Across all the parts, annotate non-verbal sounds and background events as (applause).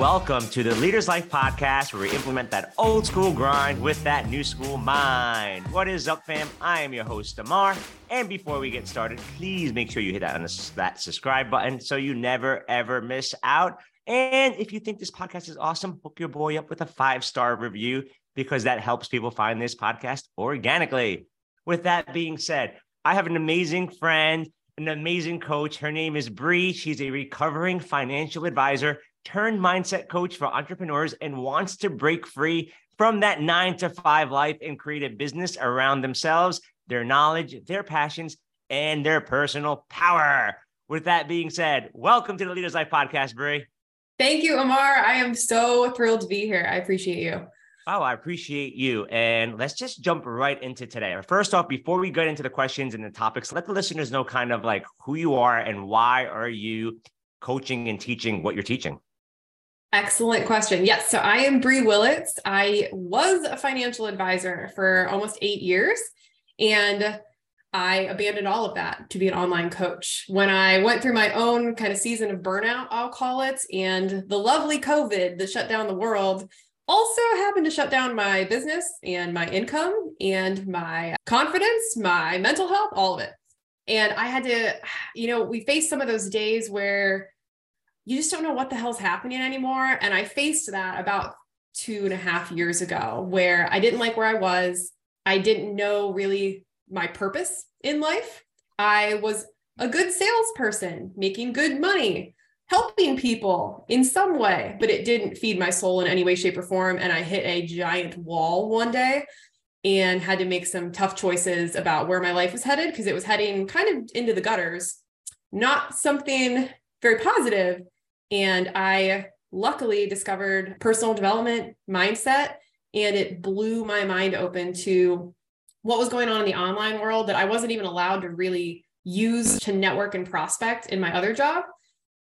welcome to the Leaders Life podcast where we implement that old school grind with that new school mind. What is up, fam? I am your host, Amar. And before we get started, please make sure you hit that, on the, that subscribe button so you never, ever miss out. And if you think this podcast is awesome, hook your boy up with a five star review because that helps people find this podcast organically. With that being said, I have an amazing friend, an amazing coach. Her name is Brie. She's a recovering financial advisor turned mindset coach for entrepreneurs and wants to break free from that nine to five life and create a business around themselves, their knowledge, their passions, and their personal power. With that being said, welcome to the Leaders Life podcast, Brie. Thank you, Amar. I am so thrilled to be here. I appreciate you. Oh, I appreciate you. And let's just jump right into today. First off, before we get into the questions and the topics, let the listeners know kind of like who you are and why are you coaching and teaching what you're teaching. Excellent question. Yes. So I am Brie Willits. I was a financial advisor for almost eight years and I abandoned all of that to be an online coach. When I went through my own kind of season of burnout, I'll call it, and the lovely COVID that shut down the world also happened to shut down my business and my income and my confidence, my mental health, all of it. And I had to, you know, we faced some of those days where you just don't know what the hell's happening anymore. And I faced that about two and a half years ago where I didn't like where I was. I didn't know really my purpose in life. I was a good salesperson, making good money, helping people in some way, but it didn't feed my soul in any way, shape, or form. And I hit a giant wall one day and had to make some tough choices about where my life was headed because it was heading kind of into the gutters, not something very positive. And I luckily discovered personal development mindset, and it blew my mind open to what was going on in the online world that I wasn't even allowed to really use to network and prospect in my other job.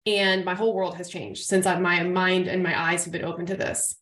And my whole world has changed since I've, my mind and my eyes have been open to this.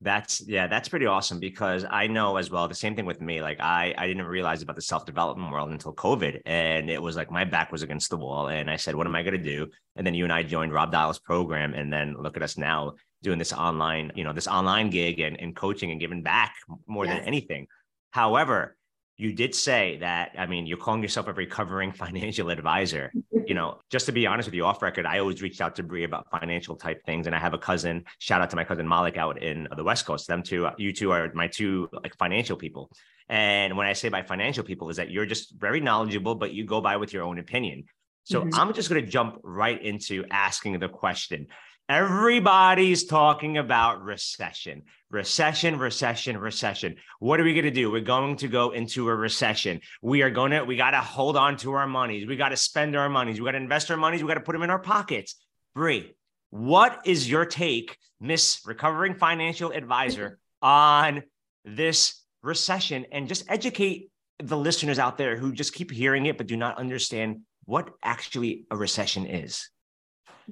That's yeah, that's pretty awesome because I know as well the same thing with me. Like I I didn't realize about the self-development world until COVID. And it was like my back was against the wall. And I said, what am I gonna do? And then you and I joined Rob Dial's program. And then look at us now doing this online, you know, this online gig and, and coaching and giving back more yes. than anything. However, you did say that i mean you're calling yourself a recovering (laughs) financial advisor. You know just to be honest with you off record i always reached out to Brie about financial type things and i have a cousin shout out to my cousin malik out in the west coast. Them two you two are my two like financial people. And when i say by financial people is that you're just very knowledgeable but you go by with your own opinion. So mm-hmm. i'm just going to jump right into asking the question. Everybody's talking about recession, recession, recession, recession. What are we going to do? We're going to go into a recession. We are going to, we got to hold on to our monies. We got to spend our monies. We got to invest our monies. We got to put them in our pockets. Brie, what is your take, Miss Recovering Financial Advisor, (laughs) on this recession? And just educate the listeners out there who just keep hearing it, but do not understand what actually a recession is.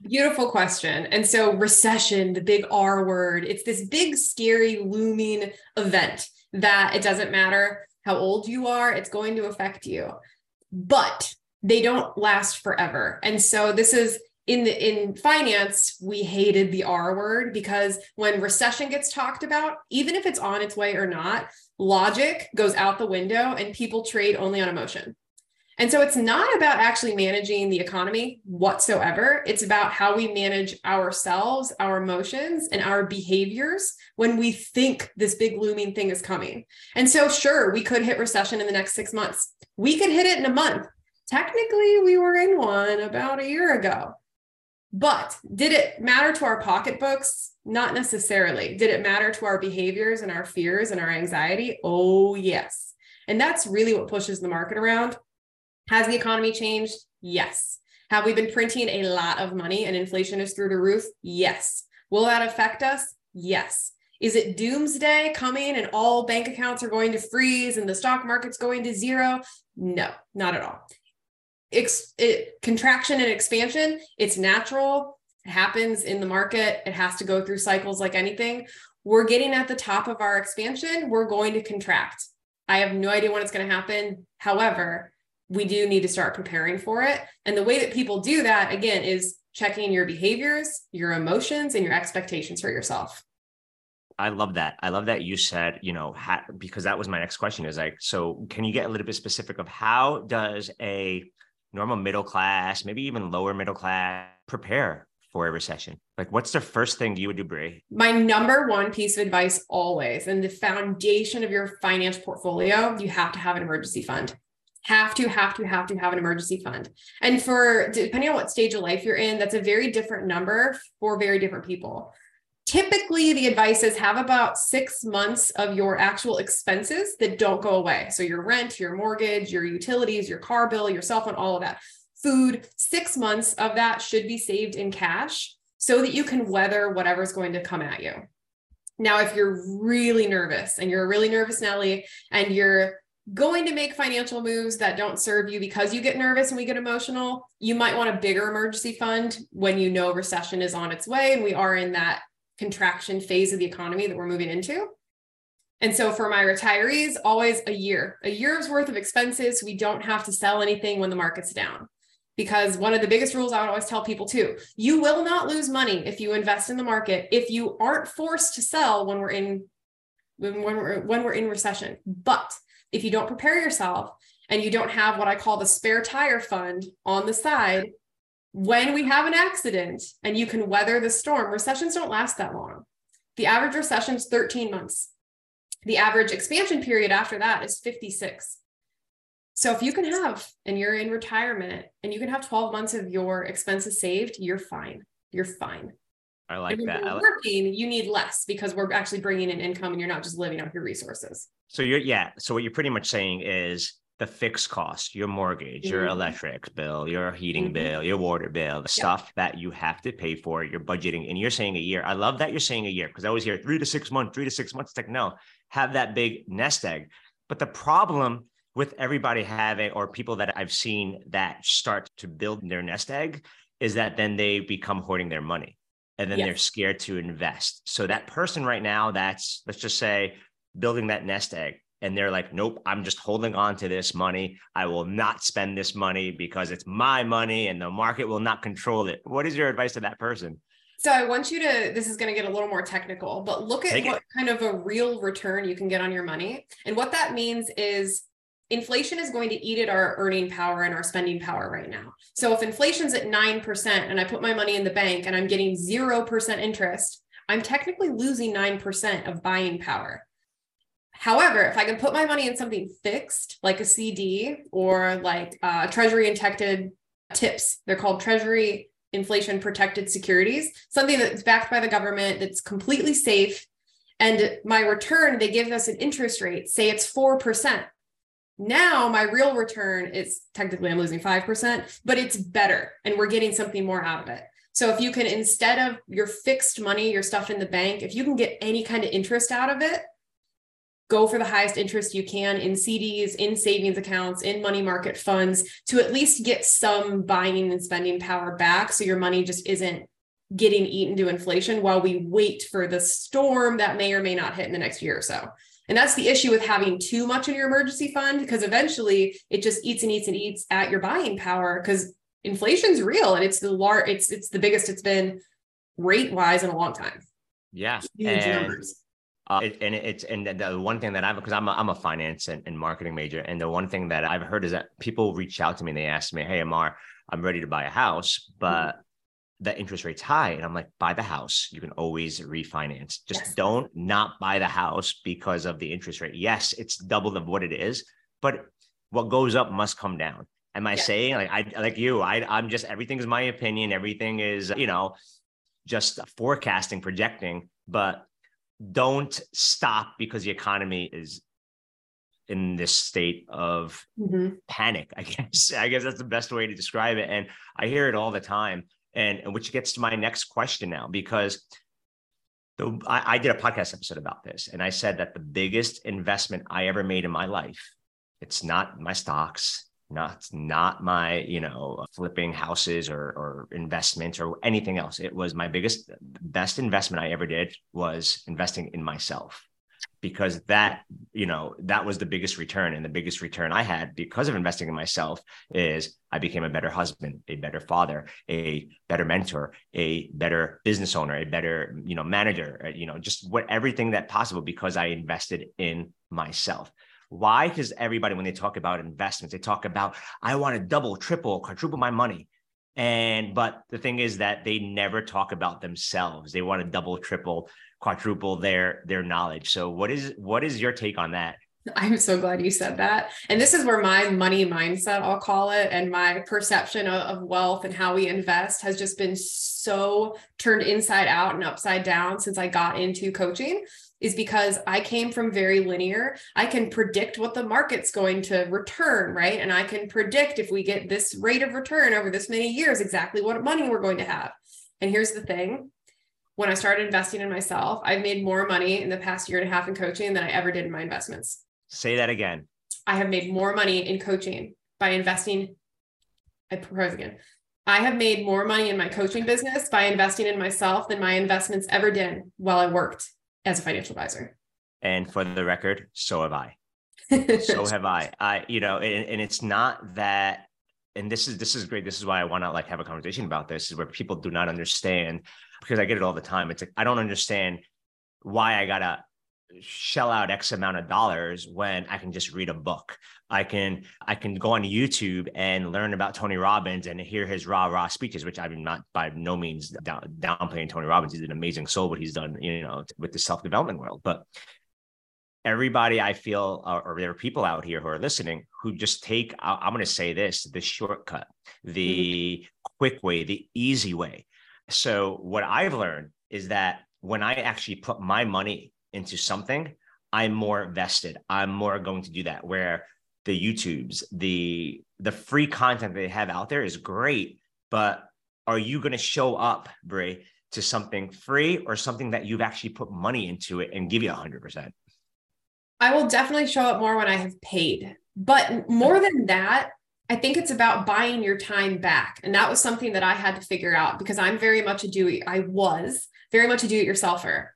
Beautiful question. And so, recession, the big R word, it's this big, scary, looming event that it doesn't matter how old you are, it's going to affect you. But they don't last forever. And so, this is in the in finance we hated the r word because when recession gets talked about even if it's on its way or not logic goes out the window and people trade only on emotion and so it's not about actually managing the economy whatsoever. It's about how we manage ourselves, our emotions, and our behaviors when we think this big looming thing is coming. And so, sure, we could hit recession in the next six months. We could hit it in a month. Technically, we were in one about a year ago. But did it matter to our pocketbooks? Not necessarily. Did it matter to our behaviors and our fears and our anxiety? Oh, yes. And that's really what pushes the market around has the economy changed? Yes. Have we been printing a lot of money and inflation is through the roof? Yes. Will that affect us? Yes. Is it doomsday coming and all bank accounts are going to freeze and the stock market's going to zero? No, not at all. Ex- it, contraction and expansion, it's natural. It happens in the market. It has to go through cycles like anything. We're getting at the top of our expansion. We're going to contract. I have no idea when it's going to happen. However, we do need to start preparing for it. And the way that people do that, again, is checking your behaviors, your emotions, and your expectations for yourself. I love that. I love that you said, you know, ha- because that was my next question is like, so can you get a little bit specific of how does a normal middle class, maybe even lower middle class prepare for a recession? Like, what's the first thing you would do, Brie? My number one piece of advice always, and the foundation of your finance portfolio, you have to have an emergency fund. Have to, have to, have to have an emergency fund. And for depending on what stage of life you're in, that's a very different number for very different people. Typically, the advice is have about six months of your actual expenses that don't go away. So, your rent, your mortgage, your utilities, your car bill, your cell phone, all of that food, six months of that should be saved in cash so that you can weather whatever's going to come at you. Now, if you're really nervous and you're really nervous, Nellie, and you're going to make financial moves that don't serve you because you get nervous and we get emotional, you might want a bigger emergency fund when you know recession is on its way and we are in that contraction phase of the economy that we're moving into. And so for my retirees, always a year, a year's worth of expenses. We don't have to sell anything when the market's down because one of the biggest rules I would always tell people too, you will not lose money if you invest in the market if you aren't forced to sell when we're in when we're when we're in recession. But if you don't prepare yourself and you don't have what I call the spare tire fund on the side, when we have an accident and you can weather the storm, recessions don't last that long. The average recession is 13 months. The average expansion period after that is 56. So if you can have, and you're in retirement, and you can have 12 months of your expenses saved, you're fine. You're fine. I like that. You're working, you need less because we're actually bringing in income, and you're not just living off your resources. So you're yeah. So what you're pretty much saying is the fixed cost, your mortgage, mm-hmm. your electric bill, your heating mm-hmm. bill, your water bill, the stuff that you have to pay for, you're budgeting, and you're saying a year. I love that you're saying a year because I always hear three to six months, three to six months. It's like no, have that big nest egg. But the problem with everybody having or people that I've seen that start to build their nest egg is that then they become hoarding their money and then yes. they're scared to invest. So that person right now that's let's just say building that nest egg and they're like nope, I'm just holding on to this money. I will not spend this money because it's my money and the market will not control it. What is your advice to that person? So I want you to, this is going to get a little more technical, but look at Take what it. kind of a real return you can get on your money. And what that means is inflation is going to eat at our earning power and our spending power right now. So if inflation's at 9% and I put my money in the bank and I'm getting 0% interest, I'm technically losing 9% of buying power. However, if I can put my money in something fixed, like a CD or like uh, treasury protected TIPS, they're called treasury inflation protected securities, something that's backed by the government that's completely safe. And my return, they give us an interest rate, say it's 4%. Now my real return is technically I'm losing 5%, but it's better and we're getting something more out of it. So if you can, instead of your fixed money, your stuff in the bank, if you can get any kind of interest out of it, go for the highest interest you can in CDs, in savings accounts, in money market funds to at least get some buying and spending power back. So your money just isn't getting eaten to inflation while we wait for the storm that may or may not hit in the next year or so. And that's the issue with having too much in your emergency fund because eventually it just eats and eats and eats at your buying power because inflation's real and it's the lar- it's it's the biggest it's been rate wise in a long time. Yeah. Huge and, numbers. Uh, it, and it's and the one thing that I've because I'm a, I'm a finance and, and marketing major and the one thing that I've heard is that people reach out to me and they ask me, "Hey, Amar, I'm ready to buy a house, but the interest rate's high. And I'm like, buy the house. You can always refinance. Just yes. don't not buy the house because of the interest rate. Yes, it's double of what it is, but what goes up must come down. Am I yes. saying like I like you? I I'm just everything is my opinion. Everything is, you know, just forecasting, projecting, but don't stop because the economy is in this state of mm-hmm. panic i guess (laughs) i guess that's the best way to describe it and i hear it all the time and which gets to my next question now because the, I, I did a podcast episode about this and i said that the biggest investment i ever made in my life it's not my stocks not not my you know flipping houses or or investments or anything else. It was my biggest best investment i ever did was investing in myself because that you know that was the biggest return. And the biggest return i had because of investing in myself is i became a better husband a better father a better mentor a better business owner a better you know manager uh, you know just what everything that possible because i invested in myself. Why? Because everybody when they talk about investments they talk about i want to double triple quadruple my money. And but the thing is that they never talk about themselves. They want to double, triple, quadruple their their knowledge. So what is what is your take on that? I'm so glad you said that. And this is where my money mindset, I'll call it, and my perception of, of, wealth and how we invest has just been so turned inside out and upside down since I got into coaching is because I came from very linear. I can predict what the market's going to return, right? And I can predict if we get this rate of return over this many years, exactly what money we're going to have. And here's the thing when I started investing in myself, I've made more money in the past year and a half in coaching than I ever did in my investments. Say that again. I have made more money in coaching by investing. I propose again. I have made more money in my coaching business by investing in myself than my investments ever did while I worked as a financial advisor. And for the record, so have I. so (laughs) have I. I, you know, and, and it's not that, and this is this is great. This is why I want to like have a conversation about this, is where people do not understand because I get it all the time. It's like I don't understand why I gotta shell out x amount of dollars when i can just read a book i can i can go on youtube and learn about tony robbins and hear his rah rah speeches which i'm not by no means down, downplaying tony robbins he's an amazing soul what he's done you know with the self-development world but everybody i feel or, or there are people out here who are listening who just take i'm going to say this the shortcut the mm-hmm. quick way the easy way so what i've learned is that when i actually put my money into something, I'm more vested. I'm more going to do that. Where the YouTubes, the the free content they have out there is great, but are you going to show up, Brie, to something free or something that you've actually put money into it and give you a hundred percent? I will definitely show up more when I have paid. But more than that, I think it's about buying your time back. And that was something that I had to figure out because I'm very much a do. I was very much a do it yourselfer.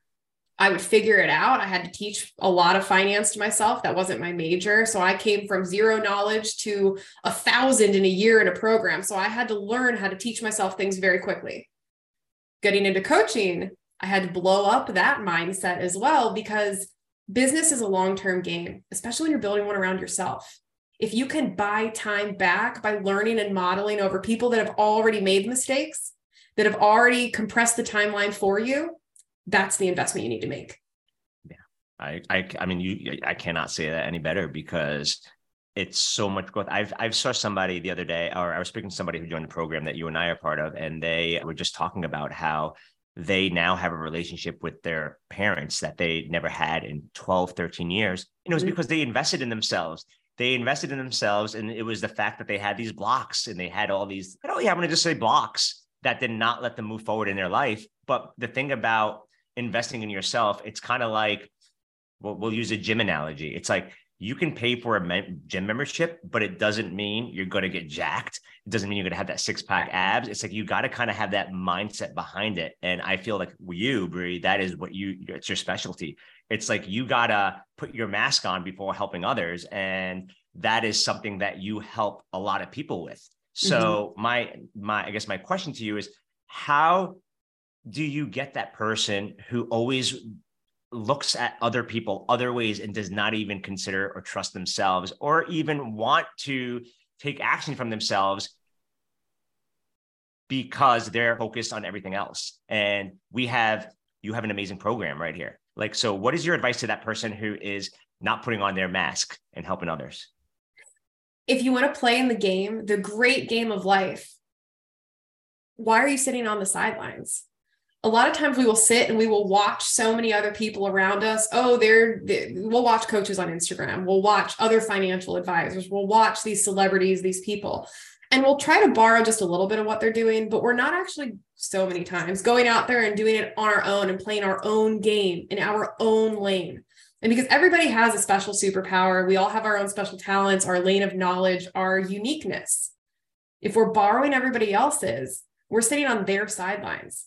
I would figure it out. I had to teach a lot of finance to myself. That wasn't my major. So I came from zero knowledge to a thousand in a year in a program. So I had to learn how to teach myself things very quickly. Getting into coaching, I had to blow up that mindset as well because business is a long term game, especially when you're building one around yourself. If you can buy time back by learning and modeling over people that have already made mistakes, that have already compressed the timeline for you, that's the investment you need to make. Yeah. I, I, I mean, you, I cannot say that any better because it's so much growth. I've, I've saw somebody the other day, or I was speaking to somebody who joined the program that you and I are part of, and they were just talking about how they now have a relationship with their parents that they never had in 12, 13 years. And it was mm-hmm. because they invested in themselves. They invested in themselves. And it was the fact that they had these blocks and they had all these, I don't yeah, I'm going to just say blocks that did not let them move forward in their life. But the thing about investing in yourself, it's kind of like we'll, we'll use a gym analogy. It's like you can pay for a gym membership, but it doesn't mean you're going to get jacked. It doesn't mean you're going to have that six pack abs. It's like you got to kind of have that mindset behind it. And I feel like you, Brie, that is what you, it's your specialty. It's like you got to put your mask on before helping others. And that is something that you help a lot of people with. So mm-hmm. my, my, I guess my question to you is how do you get that person who always looks at other people other ways and does not even consider or trust themselves or even want to take action from themselves because they're focused on everything else. And we have you have an amazing program right here. Like so what is your advice to that person who is not putting on their mask and helping others? If you want to play in the game the great game of life why are you sitting on the sidelines a lot of times we will sit and we will watch so many other people around us. Oh, they're, they, we'll watch coaches on Instagram. We'll watch other financial advisors. We'll watch these celebrities, these people, and we'll try to borrow just a little bit of what they're doing. But we're not actually so many times going out there and doing it on our own and playing our own game in our own lane. And because everybody has a special superpower, we all have our own special talents, our lane of knowledge, our uniqueness. If we're borrowing everybody else's, we're sitting on their sidelines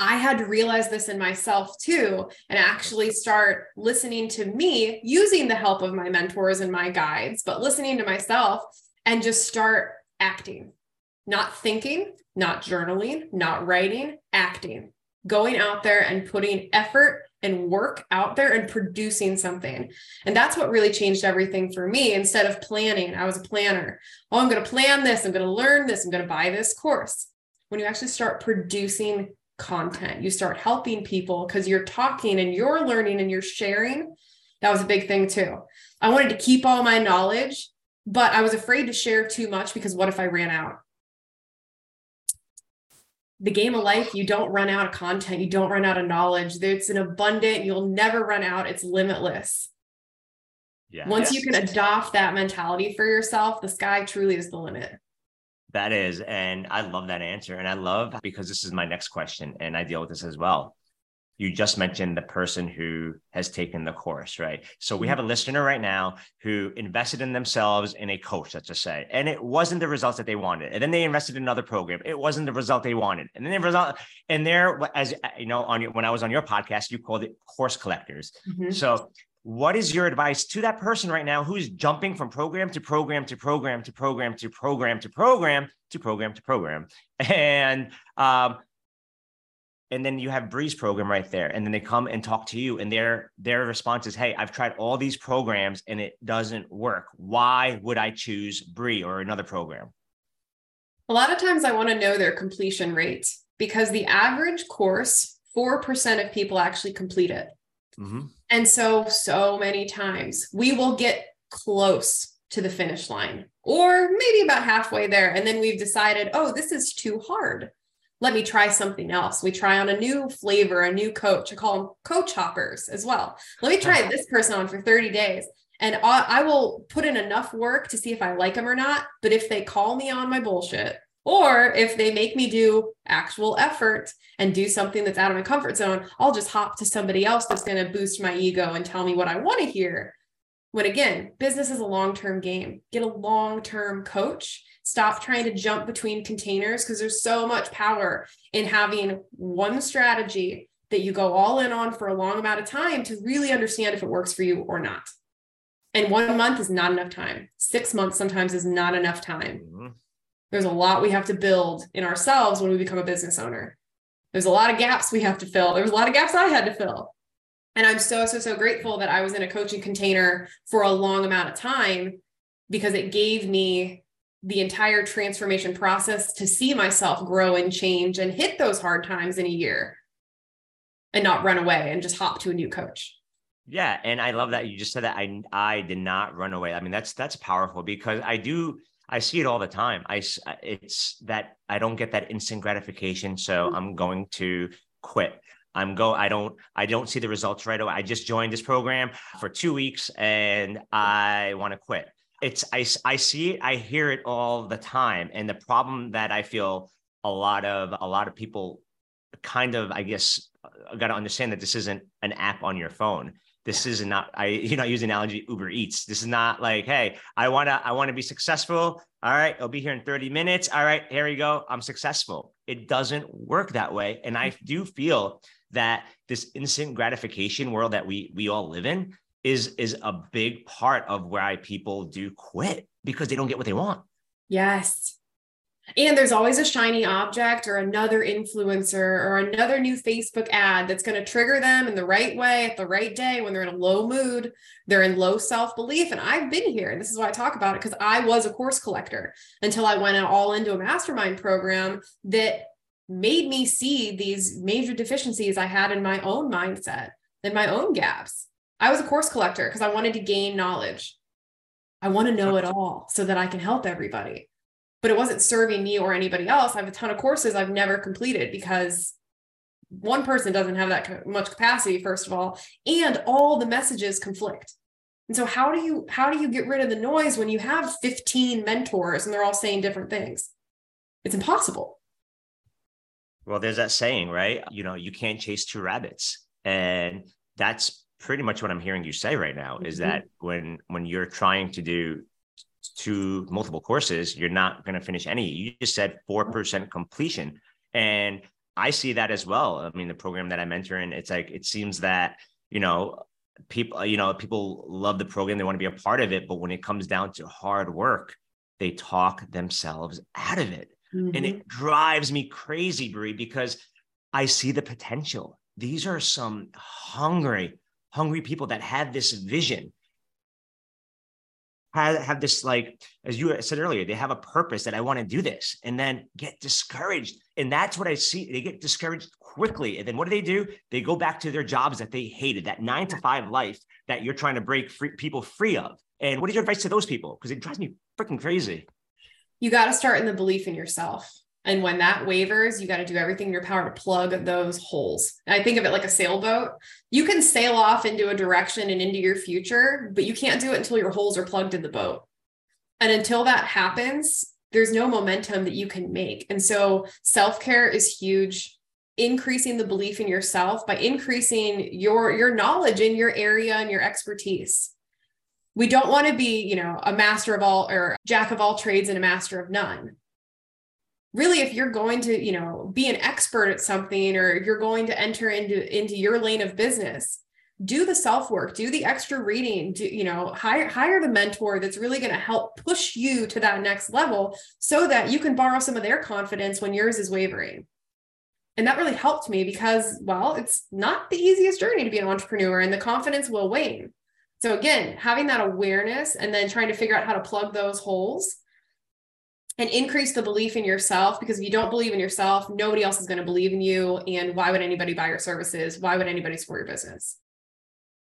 I had to realize this in myself too, and actually start listening to me using the help of my mentors and my guides, but listening to myself and just start acting, not thinking, not journaling, not writing, acting, going out there and putting effort and work out there and producing something. And that's what really changed everything for me. Instead of planning, I was a planner. Oh, I'm going to plan this. I'm going to learn this. I'm going to buy this course. When you actually start producing content, you start helping people because you're talking and you're learning and you're sharing. That was a big thing too. I wanted to keep all my knowledge, but I was afraid to share too much because what if I ran out? the game of life, you don't run out of content, you don't run out of knowledge. It's an abundant, you'll never run out, it's limitless. Yeah. Once yes. you can adopt that mentality for yourself, the sky truly is the limit. That is. And I love that answer. And I love because this is my next question, and I deal with this as well you just mentioned the person who has taken the course, right? So we mm-hmm. have a listener right now who invested in themselves in a coach, let's just say, and it wasn't the results that they wanted. And then they invested in another program. It wasn't the result they wanted. And then the result, and there, as you know, on your, when I was on your podcast, you called it course collectors. Mm-hmm. So what is your advice to that person right now who's jumping from program to program to program to program to program to program to program to program (laughs) and um, and then you have Brie's program right there, and then they come and talk to you, and their their response is, "Hey, I've tried all these programs and it doesn't work. Why would I choose Brie or another program?" A lot of times, I want to know their completion rate because the average course, four percent of people actually complete it, mm-hmm. and so so many times we will get close to the finish line, or maybe about halfway there, and then we've decided, "Oh, this is too hard." let me try something else. We try on a new flavor, a new coach. I call them coach hoppers as well. Let me try (laughs) this person on for 30 days. And I will put in enough work to see if I like them or not. But if they call me on my bullshit, or if they make me do actual effort and do something that's out of my comfort zone, I'll just hop to somebody else that's going to boost my ego and tell me what I want to hear. When again, business is a long term game. Get a long term coach Stop trying to jump between containers because there's so much power in having one strategy that you go all in on for a long amount of time to really understand if it works for you or not. And one month is not enough time. Six months sometimes is not enough time. There's a lot we have to build in ourselves when we become a business owner. There's a lot of gaps we have to fill. There's a lot of gaps I had to fill. And I'm so, so, so grateful that I was in a coaching container for a long amount of time because it gave me the entire transformation process to see myself grow and change and hit those hard times in a year and not run away and just hop to a new coach. Yeah, and I love that you just said that I I did not run away. I mean, that's that's powerful because I do I see it all the time. I it's that I don't get that instant gratification, so mm-hmm. I'm going to quit. I'm go I don't I don't see the results right away. I just joined this program for 2 weeks and I want to quit it's I, I see it i hear it all the time and the problem that i feel a lot of a lot of people kind of i guess uh, got to understand that this isn't an app on your phone this is not i you know I use analogy uber eats. This is not like hey i want to i want to be successful. All right i'll be here in 30 minutes. All right here we go. I'm successful. It doesn't work that way. And i do feel that this instant gratification world that we we all live in is is a big part of why people do quit because they don't get what they want. Yes. And there's always a shiny object or another influencer or another new Facebook ad that's going to trigger them in the right way at the right day when they're in a low mood, they're in low self belief. And I've been here. And this is why I talk about it because I was a course collector until I went all into a mastermind program that made me see these major deficiencies I had in my own mindset and my own gaps. I was a course collector because I wanted to gain knowledge. I want to know it all so that I can help everybody. But it wasn't serving me or anybody else. I have a ton of courses I've never completed because one person doesn't have that much capacity first of all and all the messages conflict. And so how do you how do you get rid of the noise when you have 15 mentors and they're all saying different things? It's impossible. Well, there's that saying, right? You know, you can't chase two rabbits. And that's pretty much what I'm hearing you say right now mm-hmm. is that when when you're trying to do two multiple courses, you're not going to finish any. You just said 4% completion. And I see that as well. I mean, the program that I mentor in, it's like it seems that you know people you know people love the program they want to be a part of it but when it comes down to hard work they talk themselves out of it mm-hmm. and it mm-hmm. drives me crazy Brie because I see the potential these are some hungry hungry people that have this vision have, have this like as you said earlier they have a purpose that i want to do this and then get discouraged. And that's what i see they get discouraged quickly and then what do they do? They go back to their jobs that they hated that nine to five life that you're trying to break free, people free of. And what is your advice to those people? Because it drives me freaking crazy. You got to start in the belief in yourself and when that wavers, you got to do everything in your power to plug those holes. And I think of it like a sailboat. You can sail off into a direction and into your future, but you can't do it until your holes are plugged in the boat. And until that happens, there's no momentum that you can make. And so self care is huge. Increasing the belief in yourself by increasing your your knowledge in your area and your expertise. We don't want to be, you know, a master of all or jack of all trades and a master of none really if you're going to you know be an expert at something or you're going to enter into into your lane of business do the self work do the extra reading do you know hire hire the mentor that's really going to help push you to that next level so that you can borrow some of their confidence when yours is wavering. And that really helped me because well it's not the easiest journey to be an entrepreneur and the confidence will wane. So again having that awareness and then trying to figure out how to plug those holes and increase the belief in yourself because if you don't believe in yourself, nobody else is going to believe in you. And why would anybody buy your services? Why would anybody support your business?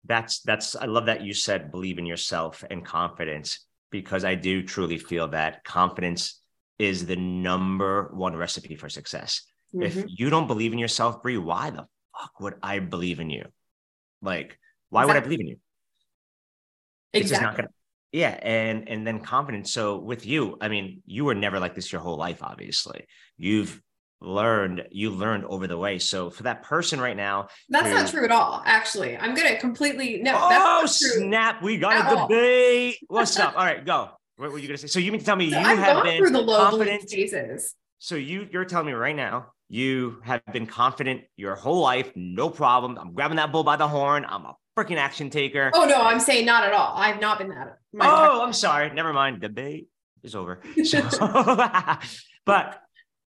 That's that's I love that you said believe in yourself and confidence because I do truly feel that confidence is the number one recipe for success. Mm-hmm. If you don't believe in yourself, Brie, why the fuck would I believe in you? Like, why exactly. would I believe in you? Exactly. It's just not gonna yeah and and then confidence. So with you i mean you were never like this your whole life obviously. You've learned you learned over the way. So for that person right now that's who, not true at all actually. I'm gonna completely no oh snap we got a debate. What's (laughs) up all right go. What were you gonna say? So you mean to tell me so you I've have been through the low confident? phases. So you you're telling me right now you have been confident your whole life no problem. I'm grabbing that bull by the horn. I'm a freaking action taker. Oh no, I'm saying not at all. I've not been that. Oh, I'm sorry. Never mind. Debate is over. (laughs) So, (laughs) but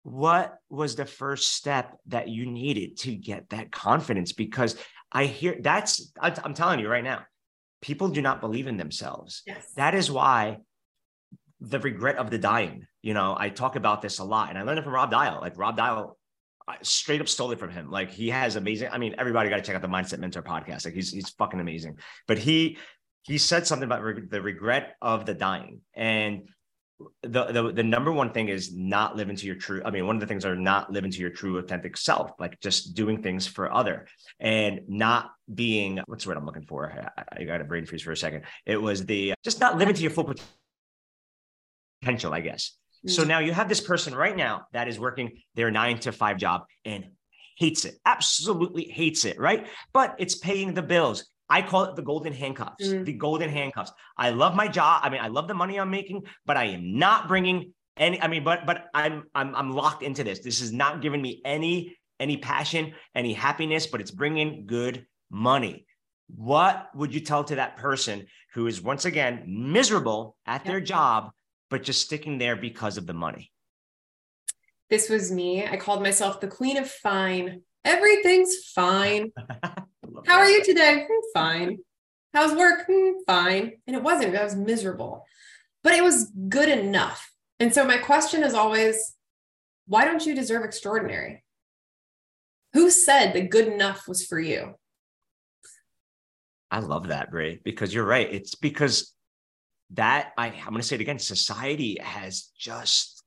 what was the first step that you needed to get that confidence? Because I hear that's I'm telling you right now, people do not believe in themselves. Yes. That is why the regret of the dying. You know, I talk about this a lot, and I learned it from Rob Dial. Like Rob Dial Straight up stole it from him. Like he has amazing. I mean, everybody got to check out the Mindset Mentor podcast. Like he's he's fucking amazing. But he he said something about re- the regret of the dying and the, the the number one thing is not living to your true i mean one of the things are not living to your true authentic self like just doing things for other and not being what's the word i'm looking for i, I got a brain freeze for a second it was the just not living to your full potential i guess so mm. now you have this person right now that is working their nine to five job and hates it, absolutely hates it, right? But it's paying the bills. I call it the golden handcuffs, mm. the golden handcuffs. I love my job. I mean, I love the money I'm making, but I am not bringing any, I mean, but, but I'm, I'm, I'm locked into this. This is not giving me any, any passion, any happiness, but it's bringing good money. What would you tell to that person who is once again miserable at their job, but just sticking there because of the money. This was me. I called myself the queen of fine. Everything's fine. (laughs) How are you today? Hmm, fine. How's work? Hmm, fine. And it wasn't, I was miserable, but it was good enough. And so my question is always, why don't you deserve extraordinary? Who said that good enough was for you? I love that, Brie, because you're right. It's because that I, I'm going to say it again, society has just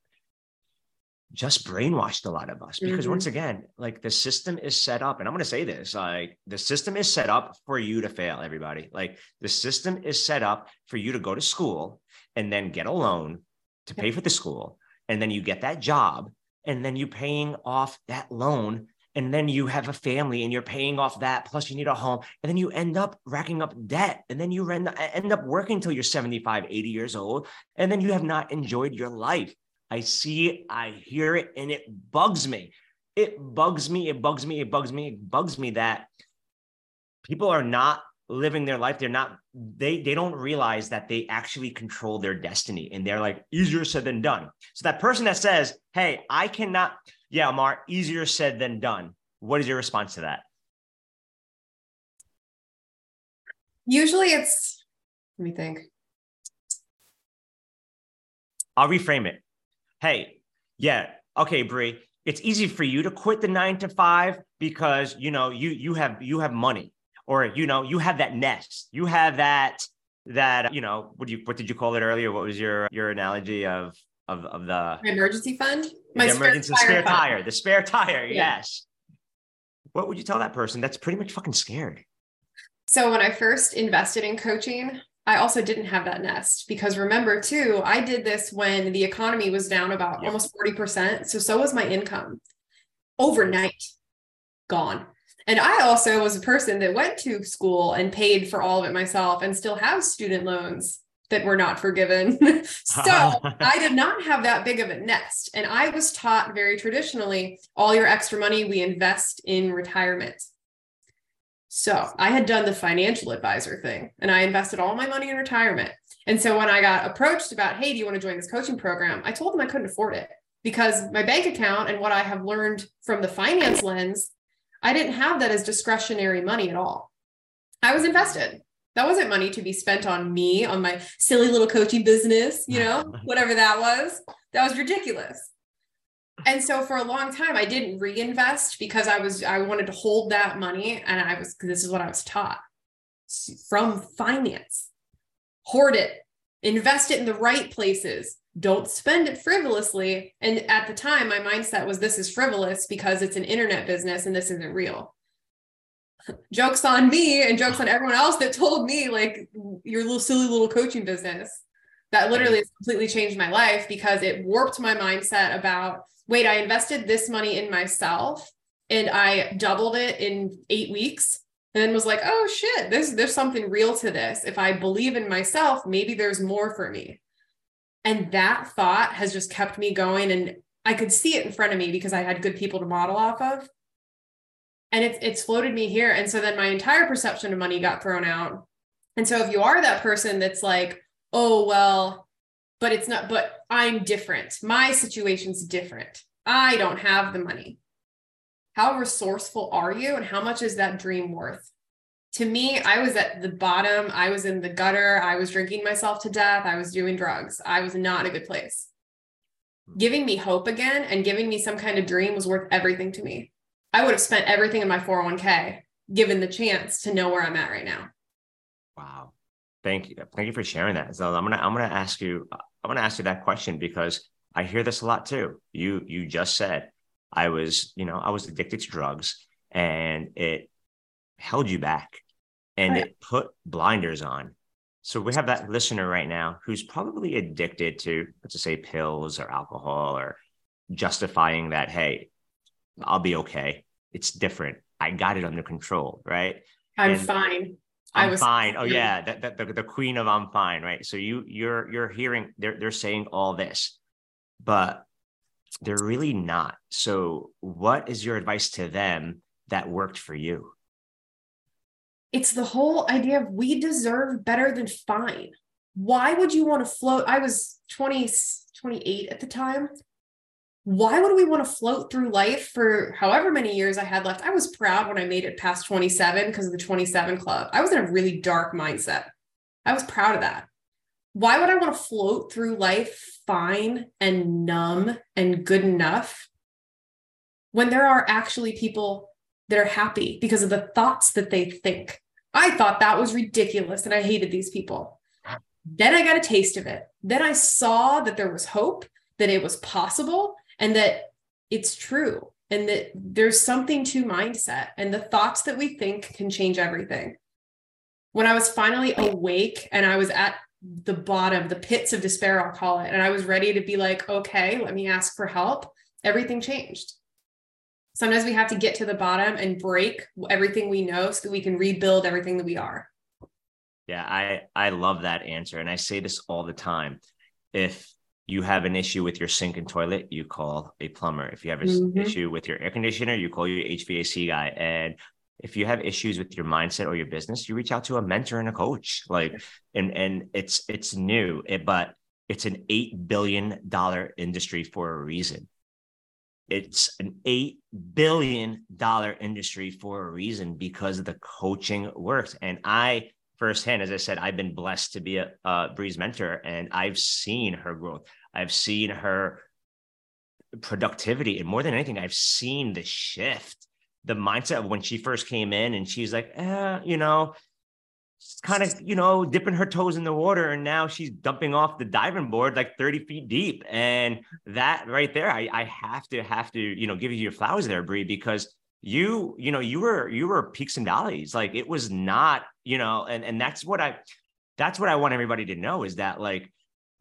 just brainwashed a lot of us because mm-hmm. once again like the system is set up and i'm going to say this like the system is set up for you to fail everybody like the system is set up for you to go to school and then get a loan to pay for the school and then you get that job and then you paying off that loan and then you have a family and you're paying off that plus you need a home and then you end up racking up debt and then you end, up working till you're 75 80 years old and then you have not enjoyed your life i see it i hear it and it bugs me it bugs me, it bugs me, it bugs me, it bugs me that people are not living their life. They're not, they they don't realize that they actually control their destiny. And they're like, easier said than done. So that person that says, Hey, I cannot, yeah, Amar, easier said than done. What is your response to that? Usually it's let me think. I'll reframe it. Hey, yeah, okay, Brie. It's easy for you to quit the nine to five because you know you you have you have money or you know you have that nest you have that that you know what do you what did you call it earlier what was your your analogy of of of the My emergency fund the my emergency spare, spare fund. tire the spare tire Yeah. yes what would you tell that person that's pretty much fucking scared So when I first invested in coaching, I also didn't have that nest because remember too, I did this when the economy was down about Yep. almost 40%. So so was my income. Overnight gone. And I also was a person that went to school and paid for all of it myself and still have student loans that were not forgiven. (laughs) so uh-huh. (laughs) I did not have that big of a nest. And I was taught very traditionally all your extra money we invest in retirement. So I had done the financial advisor thing and I invested all my money in retirement. And so when I got approached about, hey, do you want to join this coaching program? I told them I couldn't afford it because my bank account and what I have learned from the finance lens, I didn't have that as discretionary money at all. I was invested. That wasn't money to be spent on me, on my silly little coaching business, you know, (laughs) whatever that was. That was ridiculous. And so for a long time, I didn't reinvest because I was, I wanted to hold that money. And I was, this is what I was taught from finance hoard it, invest it in the right places, don't spend it frivolously. And at the time, my mindset was this is frivolous because it's an internet business and this isn't real. Jokes on me and jokes on everyone else that told me like your little silly little coaching business. That literally has completely changed my life because it warped my mindset about wait, I invested this money in myself and I doubled it in eight weeks and was like, oh shit, there's there's something real to this. If I believe in myself, maybe there's more for me. And that thought has just kept me going. And I could see it in front of me because I had good people to model off of. And it's it's floated me here. And so then my entire perception of money got thrown out. And so if you are that person that's like, oh well, but it's not, but I'm different. My situation's different. I don't have the money. How resourceful are you? And how much is that dream worth? To me i was at the bottom. I was in the gutter. I was drinking myself to death. I was doing drugs. I was not a good place. Giving me hope again and giving me some kind of dream was worth everything to me i would have spent everything in my 401k given the chance to know where i'm at right now. Wow. Thank you. Thank you for sharing that so i'm gonna i'm gonna ask you i'm gonna ask you that question because i hear this a lot too. You you just said I was, you know, I was addicted to drugs and it held you back and Right. it put blinders on. So we have that listener right now who's probably addicted to, let's just say, pills or alcohol or justifying that, hey, I'll be okay. It's different. I got it under control, right? i'm And fine I'm i was fine. Oh yeah, that, that the, the queen of I'm fine, right? So you you're you're hearing they're they're saying all this, but they're really not. So what is your advice to them that worked for you? it's the whole idea of we deserve better than fine. Why would you want to float? I was 20, 28 at the time. Why would we want to float through life for however many years I had left? I was proud when I made it past 27 because of the 27 club. I was in a really dark mindset. I was proud of that. Why would I want to float through life fine and numb and good enough when there are actually people that are happy because of the thoughts that they think. I thought that was ridiculous and I hated these people. Then I got a taste of it. Then I saw that there was hope, that it was possible, and that it's true, and that there's something to mindset and the thoughts that we think can change everything. When I was finally awake and I was at the bottom, the pits of despair, I'll call it, and I was ready to be like, okay, let me ask for help, everything changed sometimes we have to get to the bottom and break everything we know so that we can rebuild everything that we are Yeah, I I love that answer and I say this all the time. If you have an issue with your sink and toilet, you call a plumber. If you have an Mhm. issue with your air conditioner, you call your HVAC guy. And if you have issues with your mindset or your business, you reach out to a mentor and a coach. Like, and and it's it's new, but it's an eight billion dollar industry for a reason. It's an eight billion dollar industry for a reason because the coaching works. And I firsthand, as I said, I've been blessed to be a, a Brie's mentor, and I've seen her growth. I've seen her productivity, and more than anything, I've seen the shift, the mindset of when she first came in, and she's like, eh, you know, kind of, you know, dipping her toes in the water, and now she's dumping off the diving board like 30 feet deep, and that right there, I, I have to have to, you know, give you your flowers there, Brie, because you you know you were you were peaks and valleys. Like it was not you know and and that's what i that's what i want everybody to know is that like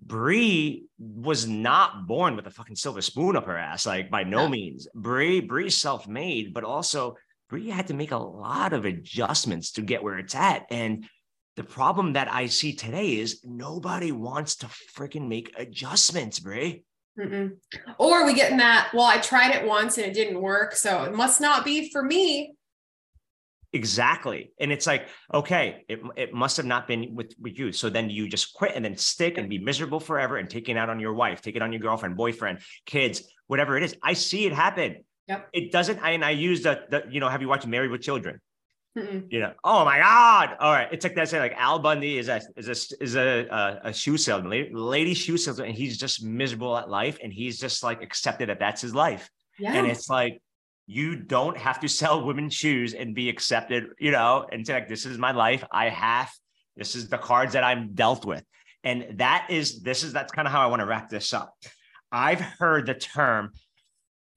Brie was not born with a fucking silver spoon up her ass, like by no Yeah. means. Brie, Brie's self-made, but also Brie had to make a lot of adjustments to get where it's at. And the problem that I see today is nobody wants to freaking make adjustments, Brie. Mm-mm. Or we get in that, well, I tried it once and it didn't work. So it must not be for me. Exactly. And it's like, okay, it, it must have not been with, with you. So then you just quit and then stick and be miserable forever and take it out on your wife, take it on your girlfriend, boyfriend, kids, whatever it is. I see it happen. Yep. It doesn't, I, and I use the, the, you know, have you watched Married with Children? Mm-mm. You know, oh my God. All right. It's like that say like Al Bundy is a, is a, is a, a, a shoe salesman, lady, lady shoe salesman. And he's just miserable at life. And he's just like accepted that that's his life. Yeah. And it's like, you don't have to (laughs) sell women's shoes and be accepted, you know, and say like, this is my life. I have, this is the cards that I'm dealt with. And that is, this is, that's kind of how I want to wrap this up. I've heard the term,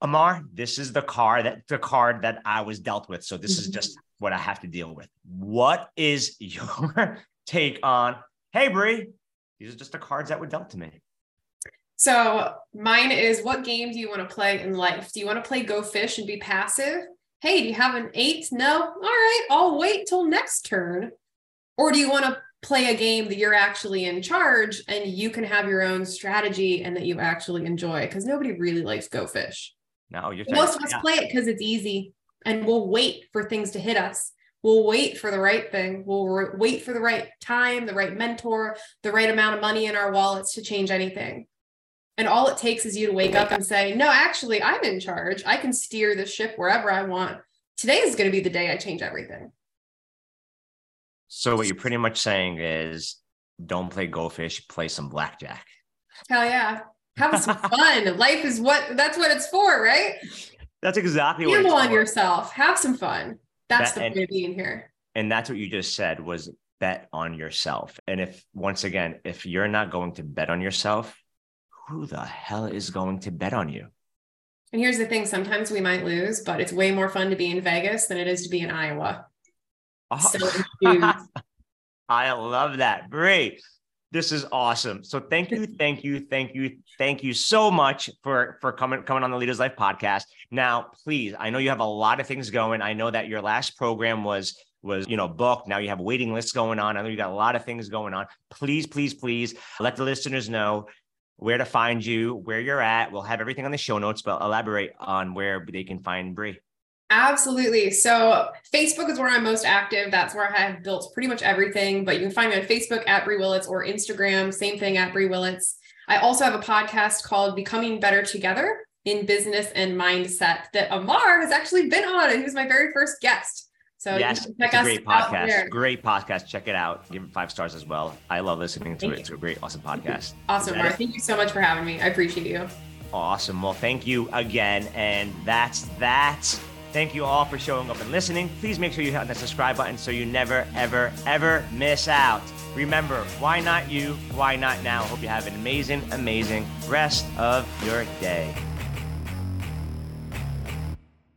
Amar, this is the card that the card that I was dealt with. So this is Mhm. just what I have to deal with. What is (laughs) your take on, hey, Brie, these are just the cards that were dealt to me. So mine is what game do you want to play in life? Do you want to play go fish and be passive? Hey, do you have an eight? No. All right, I'll wait till next turn. Or do you want to play a game that you're actually in charge and you can have your own strategy and that you actually enjoy? Because nobody really likes go fish. No, you're Most of us play it because it's easy and we'll wait for things to hit us. We'll wait for the right thing. We'll re- wait for the right time, the right mentor, the right amount of money in our wallets to change anything. And all it takes is you to wake up and say, No, actually, I'm in charge. I can steer the ship wherever I want. Today is going to be the day I change everything. So what you're pretty much saying is don't play go fish, play some blackjack. Hell yeah. Have some (laughs) fun. Life is what that's what it's for, right? That's exactly what Gamble it's on for. yourself. Have some fun. That's That- the and- point of being here. And that's what you just said was bet on yourself. And if once again, if you're not going to bet on yourself, who the hell is going to bet on you? And here's the thing sometimes we might lose, but it's way more fun to be in Vegas than it is to be in Iowa. Ah. Oh, shoes. (laughs) I love that. Great. This is awesome. So thank you, thank you, thank you, thank you so much for for coming coming on the Leaders Life podcast. Now, please, I know you have a lot of things going. I know that your last program was was you know booked. Now you have waiting lists going on. I know you got a lot of things going on. Please, please, please let the listeners know where to find you, where you're at. We'll have everything on the show notes, but elaborate on where they can find Brie. Absolutely. So Facebook is where I'm most active. That's where I have built pretty much everything. But you can find me on Facebook at Brie Willits or Instagram, same thing at Brie Willits. I also have a podcast called Becoming Better Together in Business and Mindset that Amar has actually been on, and he was my very first guest. So you yes, it's a great podcast. Great podcast. Check it out. Give it five stars as well. I love listening to Thank it. It's a great, awesome podcast. Awesome, Amar. it? Thank you so much for having me. I appreciate you. Awesome. Well, thank you again. And that's that. Thank you all for showing up and listening. Please make sure you hit that subscribe button so you never, ever, ever miss out. Remember, why not you? Why not now? Hope you have an amazing, amazing rest of your day.